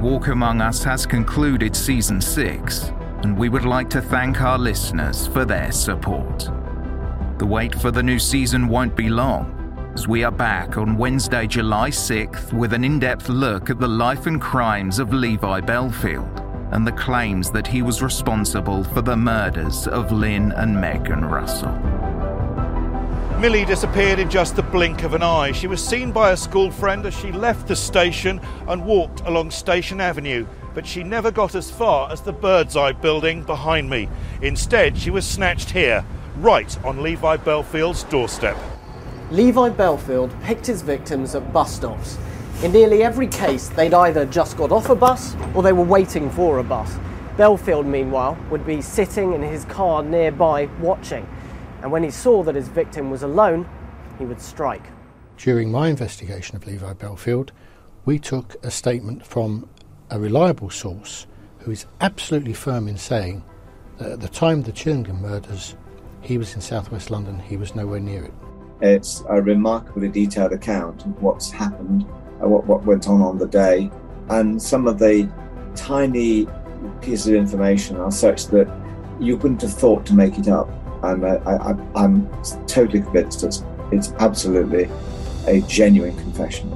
Walk Among Us has concluded season 6, and we would like to thank our listeners for their support. The wait for the new season won't be long, as we are back on Wednesday, July 6th with an in depth look at the life and crimes of Levi Bellfield and the claims that he was responsible for the murders of Lin and Megan Russell. Millie disappeared in just the blink of an eye. She was seen by a school friend as she left the station and walked along Station Avenue, but she never got as far as the Bird's Eye building behind me. Instead, she was snatched here, right on Levi Bellfield's doorstep. Levi Bellfield picked his victims at bus stops. In nearly every case, they'd either just got off a bus or they were waiting for a bus. Bellfield, meanwhile, would be sitting in his car nearby watching and when he saw that his victim was alone, he would strike. During my investigation of Levi Bellfield, we took a statement from a reliable source who is absolutely firm in saying that at the time of the Chillenden murders, he was in southwest London, he was nowhere near it. It's a remarkably detailed account of what's happened, uh, what, what went on on the day, and some of the tiny pieces of information are such that you wouldn't have thought to make it up and I, am totally convinced it's, it's absolutely a genuine confession.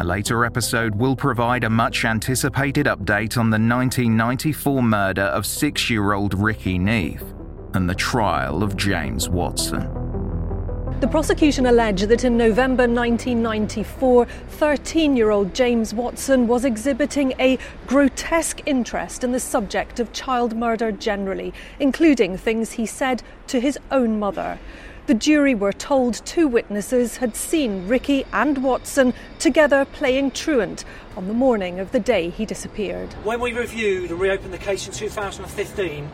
A later episode will provide a much anticipated update on the 1994 murder of six year old Ricky Neave and the trial of James Watson. The prosecution alleged that in November 1994, 13 year old James Watson was exhibiting a grotesque interest in the subject of child murder generally, including things he said to his own mother. The jury were told two witnesses had seen Ricky and Watson together playing truant on the morning of the day he disappeared. When we reviewed and reopened the case in 2015,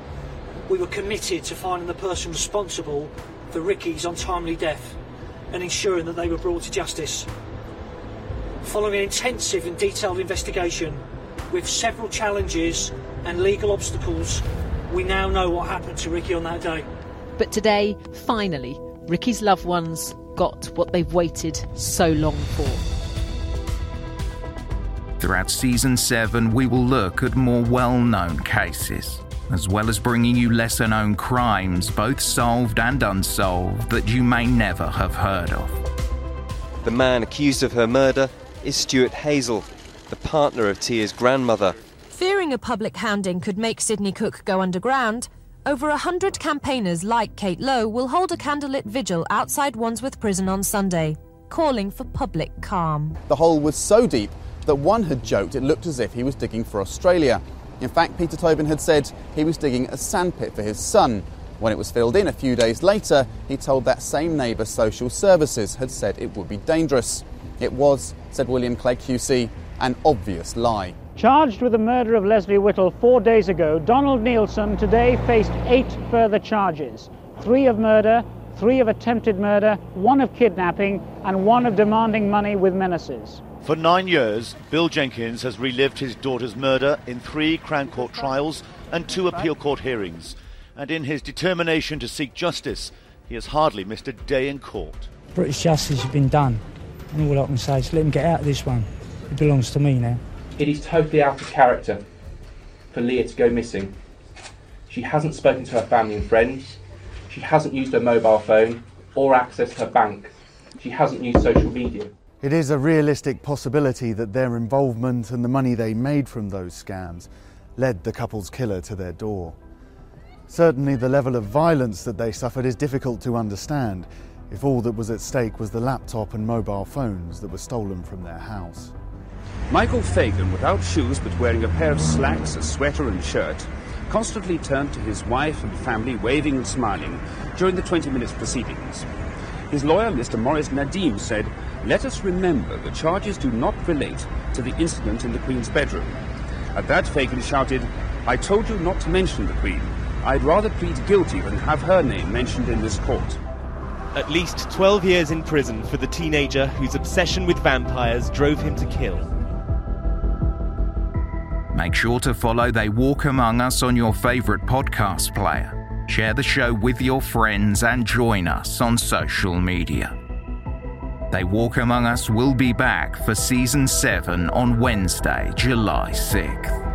we were committed to finding the person responsible for Ricky's untimely death and ensuring that they were brought to justice. Following an intensive and detailed investigation with several challenges and legal obstacles, we now know what happened to Ricky on that day. But today, finally, Ricky's loved ones got what they've waited so long for. Throughout season 7, we will look at more well known cases as well as bringing you lesser known crimes, both solved and unsolved, that you may never have heard of. The man accused of her murder is Stuart Hazell, the partner of Tia's grandmother. Fearing a public hounding could make Sidney Cooke go underground, over a hundred campaigners like Kate Lowe will hold a candlelit vigil outside Wandsworth Prison on Sunday, calling for public calm. The hole was so deep that one had joked it looked as if he was digging for Australia. In fact, Peter Tobin had said he was digging a sandpit for his son. When it was filled in a few days later, he told that same neighbour social services had said it would be dangerous. It was, said William Clegg QC, an obvious lie. Charged with the murder of Lesley Whittle four days ago, Donald Neilson today faced eight further charges three of murder, three of attempted murder, one of kidnapping, and one of demanding money with menaces. For nine years, Bill Jenkins has relived his daughter's murder in three Crown Court trials and two appeal court hearings. And in his determination to seek justice, he has hardly missed a day in court. British justice has been done. And all I can say is let him get out of this one. It belongs to me now. It is totally out of character for Leah to go missing. She hasn't spoken to her family and friends. She hasn't used her mobile phone or accessed her bank. She hasn't used social media. It is a realistic possibility that their involvement and the money they made from those scams led the couple's killer to their door. Certainly, the level of violence that they suffered is difficult to understand if all that was at stake was the laptop and mobile phones that were stolen from their house. Michael Fagan, without shoes but wearing a pair of slacks, a sweater, and shirt, constantly turned to his wife and family, waving and smiling during the 20 minutes proceedings. His lawyer, Mr. Maurice Nadim, said let us remember the charges do not relate to the incident in the Queen's bedroom. At that, Fagan shouted, I told you not to mention the Queen. I'd rather plead guilty than have her name mentioned in this court. At least 12 years in prison for the teenager whose obsession with vampires drove him to kill. Make sure to follow They Walk Among Us on your favourite podcast player. Share the show with your friends and join us on social media. They Walk Among Us will be back for season 7 on Wednesday, July 6th.